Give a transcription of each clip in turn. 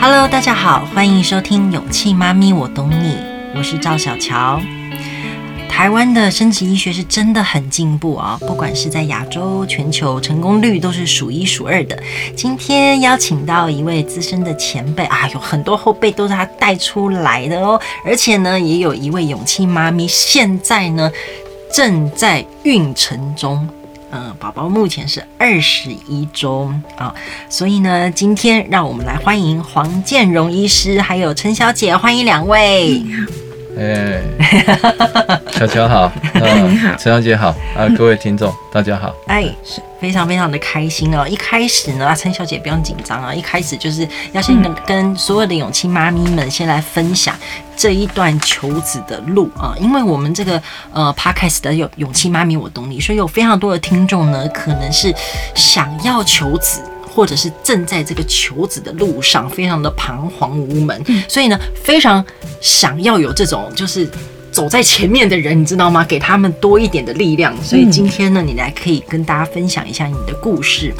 Hello，大家好，欢迎收听《勇气妈咪我懂你》，我是赵小乔。台湾的生殖医学是真的很进步啊、不管是在亚洲、全球，成功率都是数一数二的。今天邀请到一位资深的前辈啊，有很多后辈都是他带出来的哦，而且呢，也有一位勇气妈咪，现在呢正在孕程中。嗯，宝宝目前是二十一周啊，所以呢，今天让我们来欢迎黄建荣医师，还有陈小姐，欢迎两位。哎，小乔好，你好，陈小姐好，啊，各位听众大家好，哎，是非常非常的开心哦。一开始呢，陈小姐不用紧张啊，一开始就是要先跟跟所有的勇气妈咪们先来分享。这一段求子的路啊，因为我们这个呃 Podcast 的有勇气妈咪我懂你，所以有非常多的听众呢，可能是想要求子，或者是正在这个求子的路上，非常的彷徨无门，所以呢，非常想要有这种就是走在前面的人，你知道吗？给他们多一点的力量。所以今天呢，你来可以跟大家分享一下你的故事。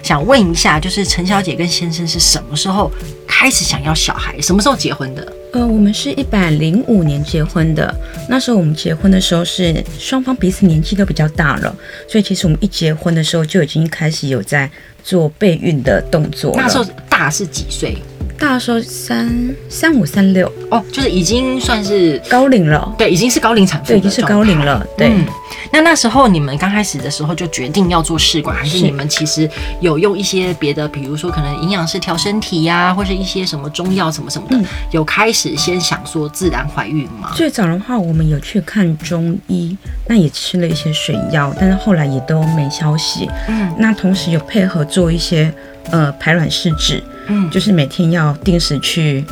想问一下，就是陈小姐跟先生是什么时候开始想要小孩？什么时候结婚的？呃，我们是一百零五年结婚的。那时候我们结婚的时候是双方彼此年纪都比较大了，所以其实我们一结婚的时候就已经开始有在做备孕的动作。那时候大是几岁？大的时候三三五三六哦，就是已经算是高龄了。对，已经是高龄产妇，对，已经是高龄了。对、嗯，那那时候你们刚开始的时候就决定要做试管，还是你们其实有用一些别的，比如说可能营养师调身体呀、啊，或是一些什么中药什么什么的，嗯、有开始先想说自然怀孕吗？最早的话，我们有去看中医，那也吃了一些水药，但是后来也都没消息。嗯，那同时有配合做一些呃排卵试纸。嗯，就是每天要定时去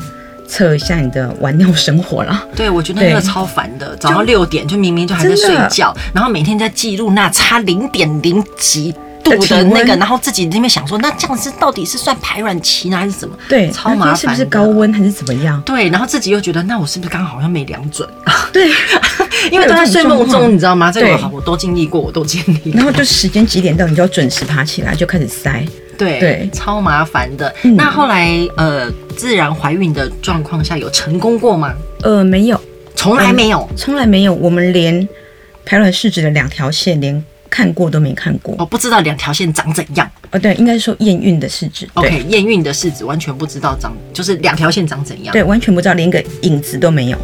测一下你的晚尿生活了。对，我觉得那个超烦的，早上六点就明明就还在睡觉，然后每天在记录那差零点零几度的那个，然后自己那边想说，那这样子到底是算排卵期呢，还是什么？对，超麻烦。是不是高温还是怎么样？对，然后自己又觉得，那我是不是刚好好像没量准？对，因为都在睡梦中，你知道吗？这个好，我都经历过，我都经历过。然后就时间几点到，你就要准时爬起来，就开始塞。对，对，超麻烦的。嗯、那后来，呃，自然怀孕的状况下有成功过吗？呃，没有，从来没有，从来没有。我们连排卵试纸的两条线连看过都没看过。我、哦、不知道两条线长怎样。哦，对，应该是说验孕的试纸。OK，验孕的试纸完全不知道长，就是两条线长怎样。对，完全不知道，连个影子都没有。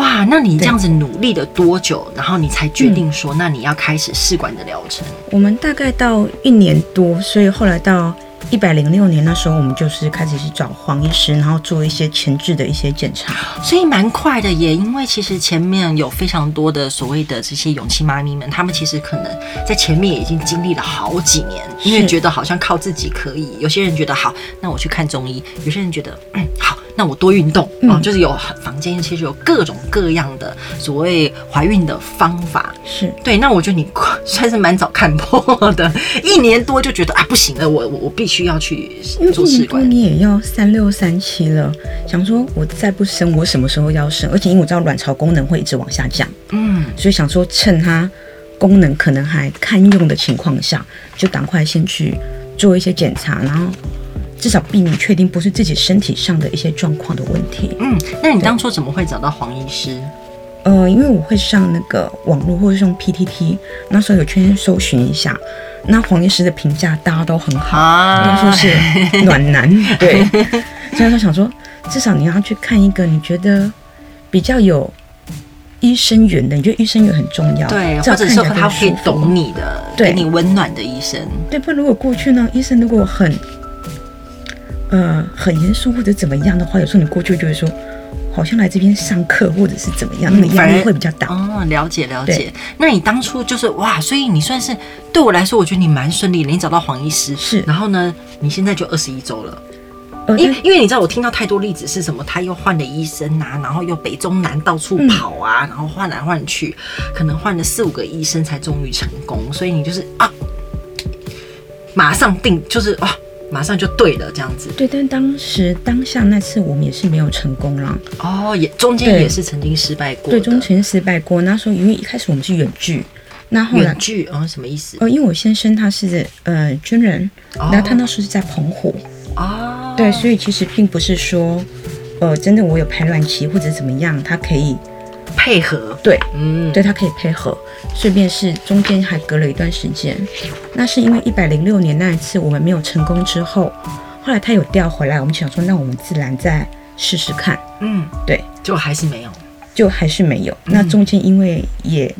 哇，那你这样子努力了多久，然后你才决定说，那你要开始试管的疗程？我们大概到一年多，所以后来到。一百零六年那时候，我们就是开始去找黄医师，然后做一些前置的一些检查，所以蛮快的耶。因为其实前面有非常多的所谓的这些勇气妈咪们，他们其实可能在前面已经经历了好几年，因为觉得好像靠自己可以。有些人觉得好，那我去看中医；有些人觉得嗯好。那我多运动啊、嗯，就是有房间其实有各种各样的所谓怀孕的方法，是对。那我觉得你 算是蛮早看破的，一年多就觉得啊不行了，我我我必须要去做试管。你也要三六三七了，想说我再不生，我什么时候要生？而且因为我知道卵巢功能会一直往下降，嗯，所以想说趁它功能可能还堪用的情况下，就赶快先去做一些检查，然后。至少避免确定不是自己身体上的一些状况的问题。嗯，那你当初怎么会找到黄医师？呃，因为我会上那个网络或者用 PTT，那时候有圈搜寻一下，那黄医师的评价大家都很好，啊、都说是暖男。对，所以说想说，至少你要去看一个你觉得比较有医生缘的，你觉得医生缘很重要，对，或者是他可以懂你的，对给你温暖的医生。对，不然如果过去呢，医生如果很。呃，很严肃或者怎么样的话，有时候你过去就会说，好像来这边上课或者是怎么样，那个压力会比较大。哦，了解了解。那你当初就是哇，所以你算是对我来说，我觉得你蛮顺利的，你找到黄医师是，然后呢，你现在就二十一周了。因、呃、因为你知道，我听到太多例子是什么，他又换了医生啊，然后又北中南到处跑啊，嗯、然后换来换去，可能换了四五个医生才终于成功。所以你就是啊，马上定就是啊。马上就对了，这样子。对，但当时当下那次我们也是没有成功了。哦，也中间也是曾经失败过。对，中间失败过。那时候因为一开始我们是远距，那后来远距啊、哦、什么意思？哦，因为我先生他是呃军人，然后他那时候是在澎湖。哦。对，所以其实并不是说，呃，真的我有排卵期或者怎么样，他可以配合。对，嗯，对，他可以配合。顺便是中间还隔了一段时间，那是因为一百零六年那一次我们没有成功之后，后来他有调回来，我们想说那我们自然再试试看。嗯，对，就还是没有，就还是没有。那中间因为也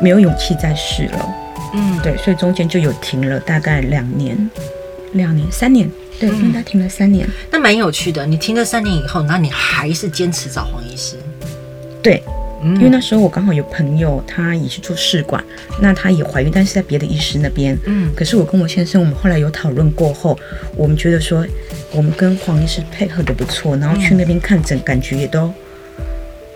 没有勇气再试了。嗯，对，所以中间就有停了大概两年，两年三年，对，应该停了三年。那蛮有趣的，你停了三年以后，那你还是坚持找黄医师？对，因为那时候我刚好有朋友，她也是做试管，那她也怀孕，但是在别的医师那边。嗯，可是我跟我先生，我们后来有讨论过后，我们觉得说，我们跟黄医师配合的不错，然后去那边看诊，感觉也都。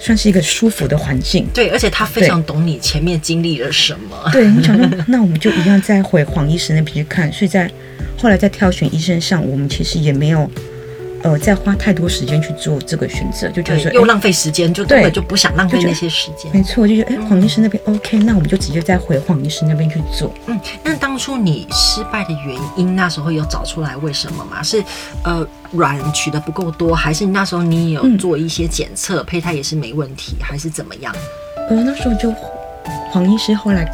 算是一个舒服的环境，对，而且他非常懂你前面经历了什么。对，你想说，那我们就一样再回黄医师那边去看。所以在后来在挑选医生上，我们其实也没有。呃，再花太多时间去做这个选择，就觉得说又浪费时间，就根本就不想浪费那些时间。没错，就觉得哎，黄医师那边 OK，那我们就直接再回黄医师那边去做。嗯，那当初你失败的原因，那时候有找出来为什么吗？是呃卵取的不够多，还是那时候你有做一些检测，胚胎也是没问题，还是怎么样？呃，那时候就黄医师后来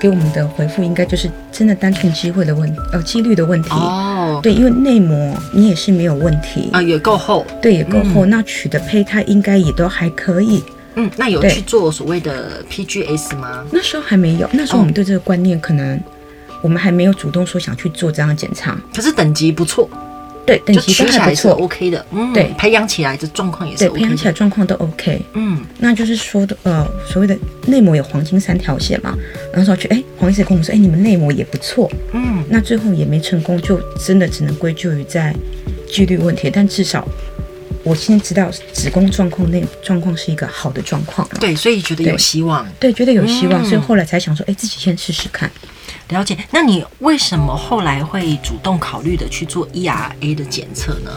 给我们的回复，应该就是真的单纯机会的问题，呃，几率的问题。哦。对，因为内膜你也是没有问题啊，也够厚，对，也够厚。嗯、那取的胚胎应该也都还可以。嗯，那有去做所谓的 PGS 吗？那时候还没有，那时候我们对这个观念可能我们还没有主动说想去做这样的检查。可是等级不错。对，等级都还不错，OK 的。嗯，对，培养起来的状况也是 OK 对，培养起来状况都 OK。嗯，那就是说的，呃，所谓的内膜有黄金三条线嘛，然后说去，哎，黄医生跟我们说，哎，你们内膜也不错。嗯，那最后也没成功，就真的只能归咎于在几率问题。但至少我现在知道子宫状况那状况是一个好的状况。对，所以觉得有希望。对，觉得有希望，所以后来才想说，哎，自己先试试看。了解，那你为什么后来会主动考虑的去做 ERA 的检测呢？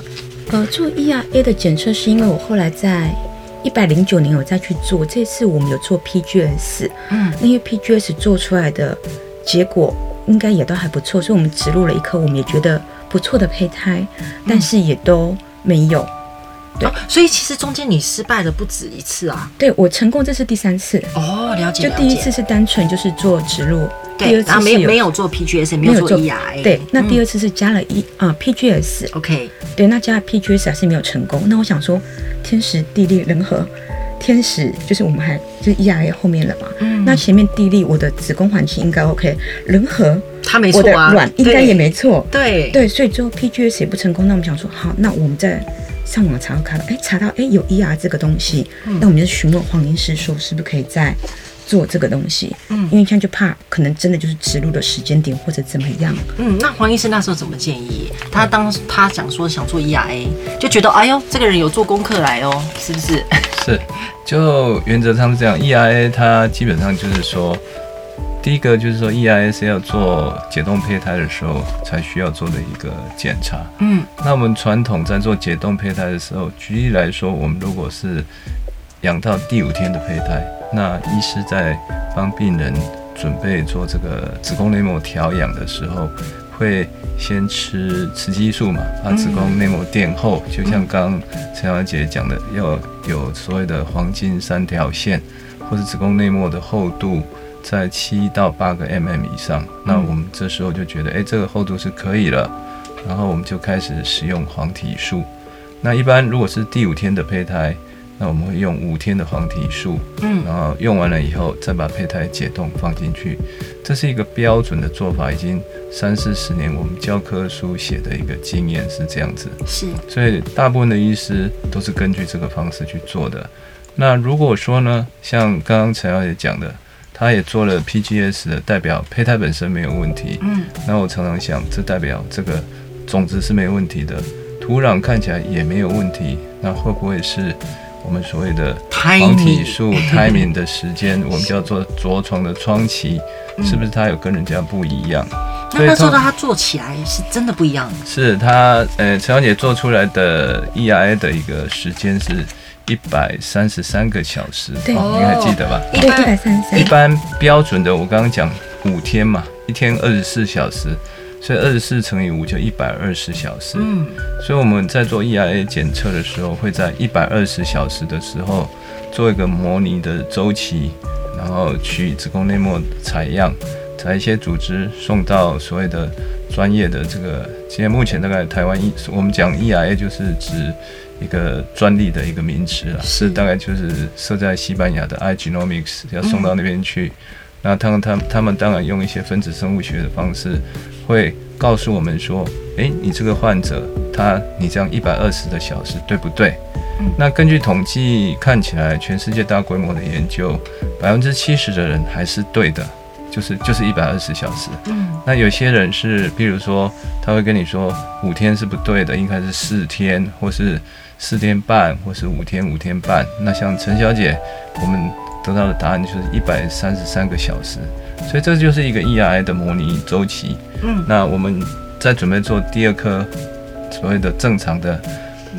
呃，做 ERA 的检测是因为我后来在一百零九年有再去做，这次我们有做 PGS，嗯，那些 PGS 做出来的结果应该也都还不错，所以我们植入了一颗我们也觉得不错的胚胎，但是也都没有。对、哦，所以其实中间你失败了不止一次啊。对，我成功这是第三次。哦，了解。就第一次是单纯就是做植入，对第二次是没有没有做 PGS，没有做 ERA。对，那第二次是加了一啊、呃、PGS。OK。对，那加了 PGS 还是没有成功。那我想说，天时地利人和，天时就是我们还就是 ERA 后面了嘛。嗯。那前面地利，我的子宫环境应该 OK，人和他没错啊，我的卵应该也没错。对对，所以最后 PGS 也不成功。那我们想说，好，那我们再。上网查到看到，哎，查到哎有 ER 这个东西，嗯、那我们就询问黄医师说，是不是可以再做这个东西？嗯，因为现在就怕可能真的就是植入的时间点或者怎么样。嗯，那黄医师那时候怎么建议？他当他讲说想做 ERA，就觉得哎呦，这个人有做功课来哦，是不是？是，就原则上是这样，ERA 它基本上就是说。第一个就是说，EIS 要做解冻胚胎的时候才需要做的一个检查。嗯，那我们传统在做解冻胚胎的时候，举例来说，我们如果是养到第五天的胚胎，那医师在帮病人准备做这个子宫内膜调养的时候，会先吃雌激素嘛，把子宫内膜垫厚，就像刚刚陈小姐讲的，要有所谓的黄金三条线，或者子宫内膜的厚度。在七到八个 mm 以上，那我们这时候就觉得，哎，这个厚度是可以了，然后我们就开始使用黄体素。那一般如果是第五天的胚胎，那我们会用五天的黄体素，嗯，然后用完了以后再把胚胎解冻放进去，这是一个标准的做法，已经三四十年我们教科书写的一个经验是这样子，是，所以大部分的医师都是根据这个方式去做的。那如果说呢，像刚刚陈小姐讲的。他也做了 PGS 的，代表胚胎本身没有问题。嗯，那我常常想，这代表这个种子是没问题的，土壤看起来也没有问题，那会不会是我们所谓的黄体素 timing 的时间，我们叫做着床的窗期，是不是它有跟人家不一样？那那时候他做起来是真的不一样。是他，呃，陈小姐做出来的 EIA 的一个时间是。一百三十三个小时，对，哦、你还记得吧？一百三十三。一般标准的，我刚刚讲五天嘛，一天二十四小时，所以二十四乘以五就一百二十小时。嗯，所以我们在做 EIA 检测的时候，会在一百二十小时的时候做一个模拟的周期，然后取子宫内膜采样，采一些组织送到所谓的专业的这个。现在目前大概台湾一我们讲 EIA 就是指一个专利的一个名词啊，是大概就是设在西班牙的 iGenomics 要送到那边去。嗯那他们他他们当然用一些分子生物学的方式，会告诉我们说，诶，你这个患者他你这样一百二十个小时对不对？那根据统计看起来，全世界大规模的研究，百分之七十的人还是对的，就是就是一百二十小时。嗯。那有些人是，比如说他会跟你说五天是不对的，应该是四天，或是四天半，或是五天五天半。那像陈小姐，我们。得到的答案就是一百三十三个小时，所以这就是一个 ERI 的模拟周期。嗯，那我们在准备做第二颗所谓的正常的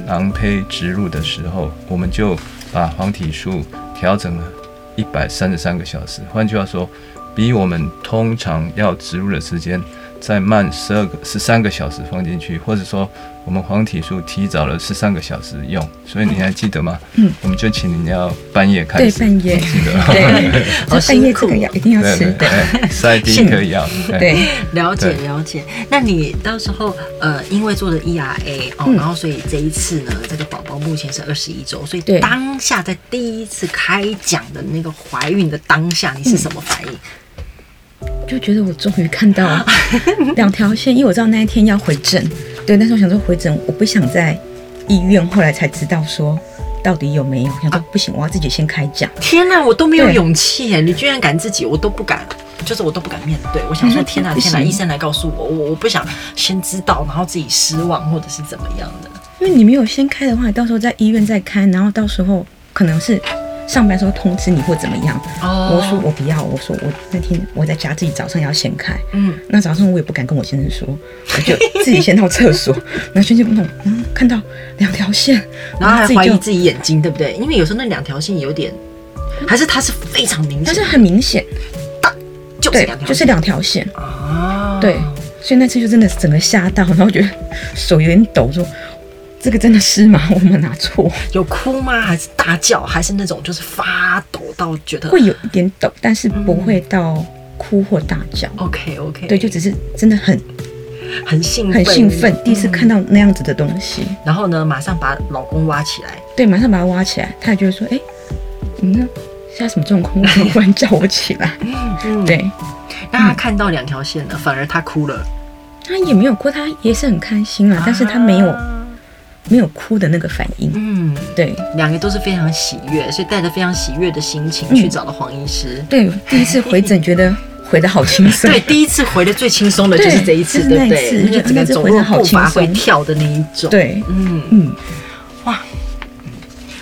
囊胚植入的时候，我们就把黄体素调整了一百三十三个小时，换句话说，比我们通常要植入的时间再慢十二个十三个小时放进去，或者说。我们黄体素提早了十三个小时用，所以你还记得吗？嗯，我们就请你要半夜开始，对，半夜。记得，对，半夜这个药一定要吃，对，塞第一颗药，对，了解了解。那你到时候呃，因为做了 ERA 哦，然后所以这一次呢，这个宝宝目前是二十一周，所以当下在第一次开讲的那个怀孕的当下，你是什么反应？就觉得我终于看到 两条线，因为我知道那一天要回诊。对，但是我想说回诊，我不想在医院。后来才知道说到底有没有，想说不行，我要自己先开讲。天哪，我都没有勇气耶！你居然敢自己，我都不敢，就是我都不敢面对。我想说天哪，天哪，医生来告诉我，我我不想先知道，然后自己失望或者是怎么样的。因为你没有先开的话，到时候在医院再开，然后到时候可能是。上班时候通知你或怎么样？Oh. 我说我不要，我说我那天我在家自己早上要先开。嗯，那早上我也不敢跟我先生说，我就 自己先到厕所，然后先去弄，嗯，看到两条线，然后还怀疑自己眼睛，对不对？因为有时候那两条线有点，还是它是非常明显，但是很明显，就是对，就是两条线啊，对，所以那次就真的是整个吓到，然后觉得手有点抖，说。这个真的是吗？我们拿错？有哭吗？还是大叫？还是那种就是发抖到觉得会有一点抖，但是不会到哭或大叫。嗯、OK OK，对，就只是真的很很兴奋，很兴奋，第一次看到那样子的东西。嗯、然后呢，马上把老公挖起来。对，马上把他挖起来。他也觉得说：“哎，你呢？现在什么状况？为什么突然叫我起来？”嗯、对。那他看到两条线了，嗯、反而他哭了。他也没有哭，他也是很开心啊，啊但是他没有。没有哭的那个反应，嗯，对，两个都是非常喜悦，所以带着非常喜悦的心情去找了黄医师。嗯、对，第一次回诊觉得 回的好轻松。对，第一次回的最轻松的就是这一次，对不对？那个整个走路步伐会跳的那一种。对，嗯嗯，哇。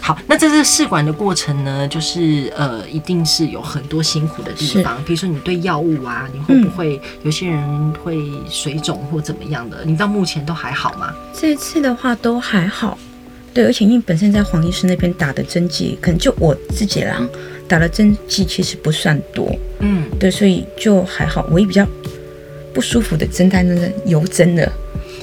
好，那在这次试管的过程呢，就是呃，一定是有很多辛苦的地方。比如说，你对药物啊，你会不会、嗯、有些人会水肿或怎么样的？你到目前都还好吗？这一次的话都还好，对，而且因为本身在黄医师那边打的针剂，可能就我自己啦，打的针剂其实不算多，嗯，对，所以就还好。唯一比较不舒服的针带那个油针的。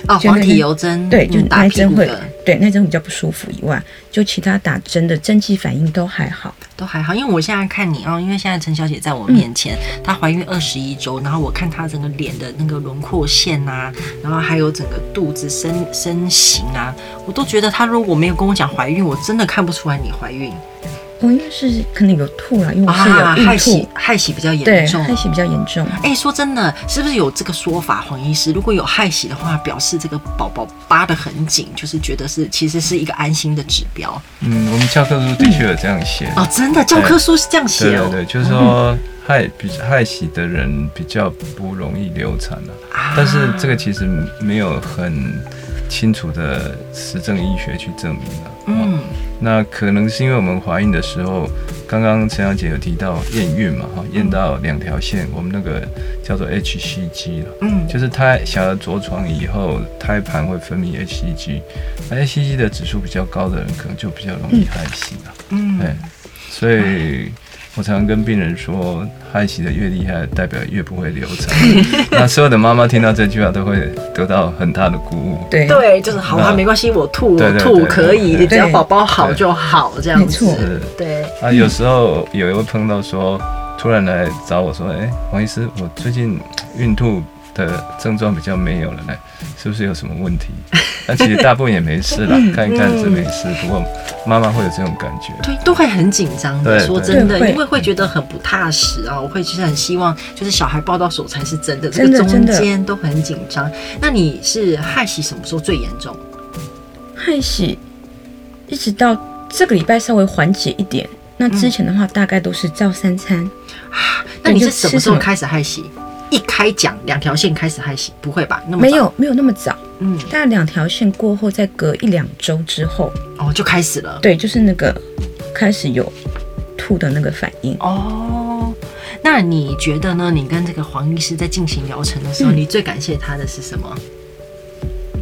哦，黄体油针，对，就打针会，对，那针比较不舒服以外，就其他打针的针剂反应都还好，都还好。因为我现在看你哦，因为现在陈小姐在我面前，嗯、她怀孕二十一周，然后我看她整个脸的那个轮廓线啊，然后还有整个肚子身身形啊，我都觉得她如果没有跟我讲怀孕，我真的看不出来你怀孕。我应该是可能有吐了，因为我是有害喜，害喜比较严重，害喜比较严重。哎，说真的，是不是有这个说法？黄医师，如果有害喜的话，表示这个宝宝扒得很紧，就是觉得是其实是一个安心的指标。嗯，我们教科书的确有这样写哦，真的，教科书是这样写哦。对对，就是说害比害喜的人比较不容易流产了，但是这个其实没有很清楚的实证医学去证明了。嗯。那可能是因为我们怀孕的时候，刚刚陈小姐有提到验孕嘛，哈，验到两条线，我们那个叫做 HCG 了，嗯，就是胎小孩着床以后，胎盘会分泌 HCG，那 HCG 的指数比较高的人，可能就比较容易害死了，嗯，对，所以我常常跟病人说，害喜的越厉害，代表越不会流产。那所有的妈妈听到这句话，都会得到很大的鼓舞。对对，就是好啊，没关系，我吐我吐可以，只要宝宝好就好，这样子。对啊，有时候有一位碰到说，突然来找我说，哎，王医师，我最近孕吐。的症状比较没有了呢，是不是有什么问题？那其实大部分也没事啦，看一看是没事。不过妈妈会有这种感觉，对，都会很紧张的。说真的，因为会觉得很不踏实啊。我会其实很希望，就是小孩抱到手才是真的，这个中间都很紧张。那你是害喜什么时候最严重？害喜一直到这个礼拜稍微缓解一点，那之前的话大概都是照三餐啊。那你是什么时候开始害喜？一开讲两条线开始还行，不会吧？那么没有没有那么早，嗯，大概两条线过后，再隔一两周之后，哦，就开始了。对，就是那个开始有吐的那个反应。哦，那你觉得呢？你跟这个黄医师在进行疗程的时候，嗯，你最感谢他的是什么？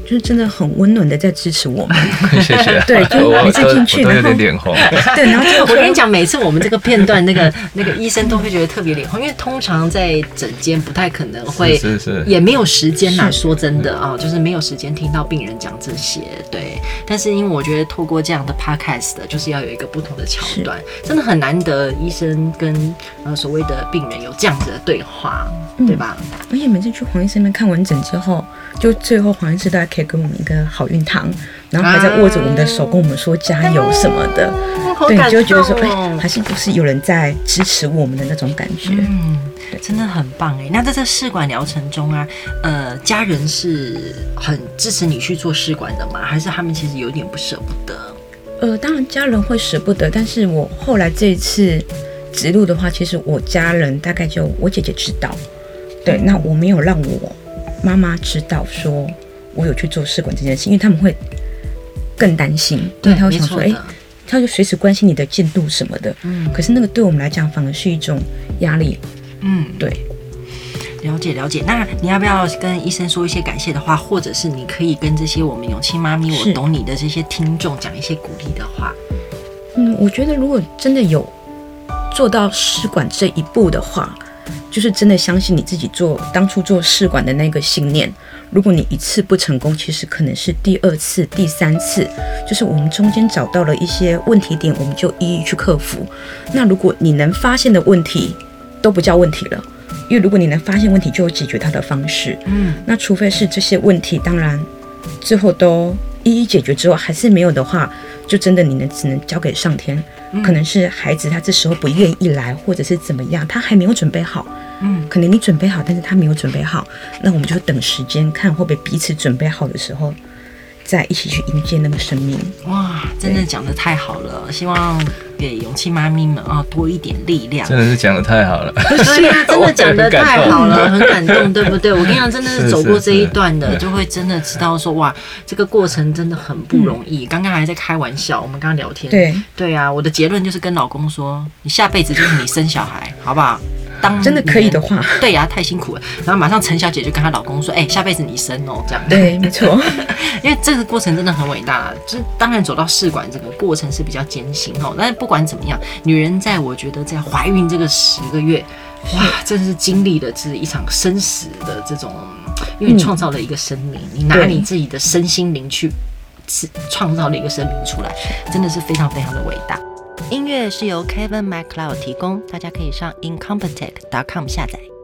就是真的很温暖的在支持我们，谢谢。对，就每次进去，然后有点脸红。对，然后我跟你讲，每次我们这个片段，那个那个医生都会觉得特别脸红，因为通常在诊间不太可能会，是是，也没有时间呐。说真的啊，就是没有时间听到病人讲这些。对，但是因为我觉得透过这样的 podcast 的，就是要有一个不同的桥段，真的很难得，医生跟呃所谓的病人有这样子的对话，对吧？而且每次去黄医生那边看完整之后，就最后黄医师都还可以给我们一个好运糖，然后还在握着我们的手，跟我们说加油什么的。啊、对，你就会觉得说，哎、欸，还是不是有人在支持我们的那种感觉？嗯，真的很棒哎。那在这试管疗程中啊，呃，家人是很支持你去做试管的吗？还是他们其实有点不舍不得？呃，当然家人会舍不得，但是我后来这一次植入的话，其实我家人大概就我姐姐知道，对，那我没有让我。妈妈知道说我有去做试管这件事，因为他们会更担心，对，他会想说，哎、欸，他就随时关心你的进度什么的。嗯，可是那个对我们来讲反而是一种压力。嗯，对，了解了解。那你要不要跟医生说一些感谢的话，或者是你可以跟这些我们勇气妈咪，我懂你的这些听众讲一些鼓励的话？嗯，我觉得如果真的有做到试管这一步的话。就是真的相信你自己做当初做试管的那个信念。如果你一次不成功，其实可能是第二次、第三次。就是我们中间找到了一些问题点，我们就一一去克服。那如果你能发现的问题都不叫问题了，因为如果你能发现问题，就有解决它的方式。嗯，那除非是这些问题，当然最后都一一解决之后还是没有的话，就真的你能只能交给上天。可能是孩子他这时候不愿意来，或者是怎么样，他还没有准备好。嗯，可能你准备好，但是他没有准备好，那我们就等时间看会不会彼此准备好的时候，再一起去迎接那个生命。哇，真的讲的太好了！希望给勇气妈咪们啊多一点力量。真的是讲的太好了。对啊，真的讲的太好了，很感动，对不对？我跟你讲，真的是 走过这一段的，就会真的知道说哇，这个过程真的很不容易。刚刚还在开玩笑，我们刚刚聊天。对对啊，我的结论就是跟老公说，你下辈子就是你生小孩，好不好？当真的可以的话，对呀、啊，太辛苦了。然后马上陈小姐就跟她老公说：“哎、欸，下辈子你生哦、喔，这样。”对，没错。因为这个过程真的很伟大，就是当然走到试管这个过程是比较艰辛哦。但是不管怎么样，女人在我觉得在怀孕这个十个月，哇，真的是经历了这一场生死的这种，因为你创造了一个生命，你拿你自己的身心灵去创造了一个生命出来，真的是非常非常的伟大。音乐是由 Kevin MacLeod 提供，大家可以上 incompetech.com 下载。